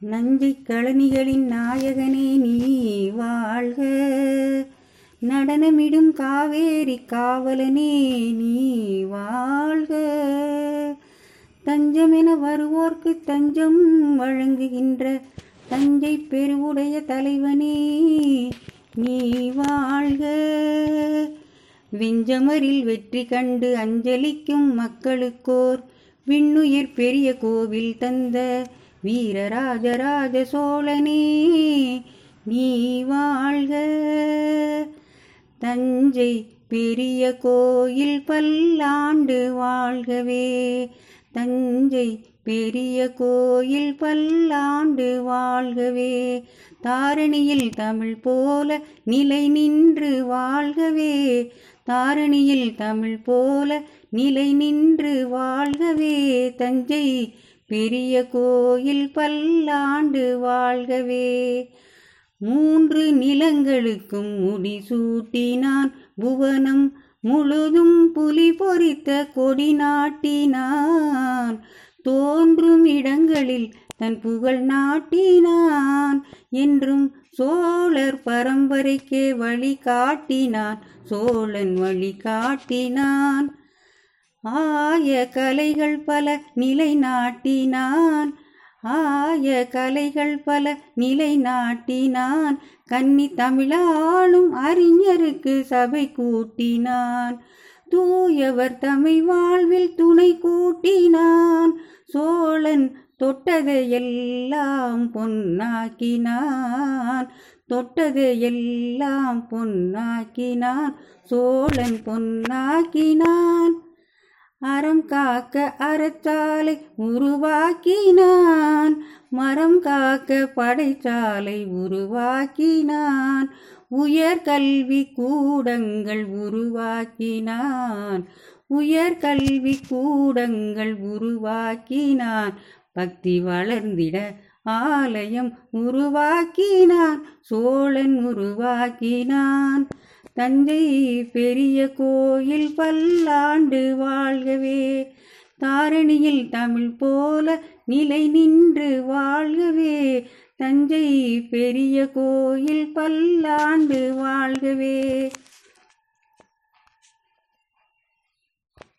நஞ்சை கழனிகளின் நாயகனே நீ வாழ்க. நடனமிடும் காவேரி காவலனே நீ வாழ்க. தஞ்சமென வருவோர்க்கு தஞ்சம் வழங்குகின்ற தஞ்சை பெருவுடைய தலைவனே நீ வாழ்க. விஞ்சமரில் வெற்றி கண்டு அஞ்சலிக்கும் மக்களுக்கோர் விண்ணுயிர் பெரிய கோவில் தந்த வீரராஜராஜ சோழனே நீ வாழ்க. தஞ்சை பெரிய கோயில் பல்லாண்டு வாழ்கவே. தஞ்சை பெரிய கோயில் பல்லாண்டு வாழ்கவே. தாரணியில் தமிழ் போல நிலை நின்று வாழ்கவே. தாரணியில் தமிழ் போல நிலை நின்று வாழ்கவே. தஞ்சை பெரிய கோயில் பல்லாண்டு வாழ்கவே. மூன்று நிலங்களுக்கும் முடி சூட்டினான் புவனம் முழுதும் புலி பொறித்த கொடி நாட்டினான். தோன்றும் இடங்களில் தன் புகழ் நாட்டினான் என்றும் சோழர் பரம்பரைக்கே வழி காட்டினான் சோழன் வழி காட்டினான். ஆய கலைகள் பல நிலை நாட்டினான் ஆய கலைகள் பல நிலை நாட்டினான் கன்னி தமிழாளும் அறிஞருக்கு சபை கூட்டினான். தூயவர் தமிழ் வாழ்வில் துணை கூட்டினான். சோழன் தொட்டதையெல்லாம் பொன்னாக்கினான். தொட்டதையெல்லாம் பொன்னாக்கினான். சோழன் பொன்னாக்கினான். அறம் காக்க அறத்தாலை உருவாக்கினான். மரம் காக்க படைச்சாலை உருவாக்கினான். உயர் கல்வி கூடங்கள் உருவாக்கினான். உயர் கல்வி கூடங்கள் உருவாக்கினான். பக்தி வளர்ந்திட ஆலயம் உருவாக்கினான். சோழன் உருவாக்கினான். தஞ்சை பெரிய கோயில் பல்லாண்டு வாழ்கவே. தாரணியில் தமிழ் போல நிலை நின்று வாழ்கவே. தஞ்சை பெரிய கோயில் பல்லாண்டு வாழ்கவே.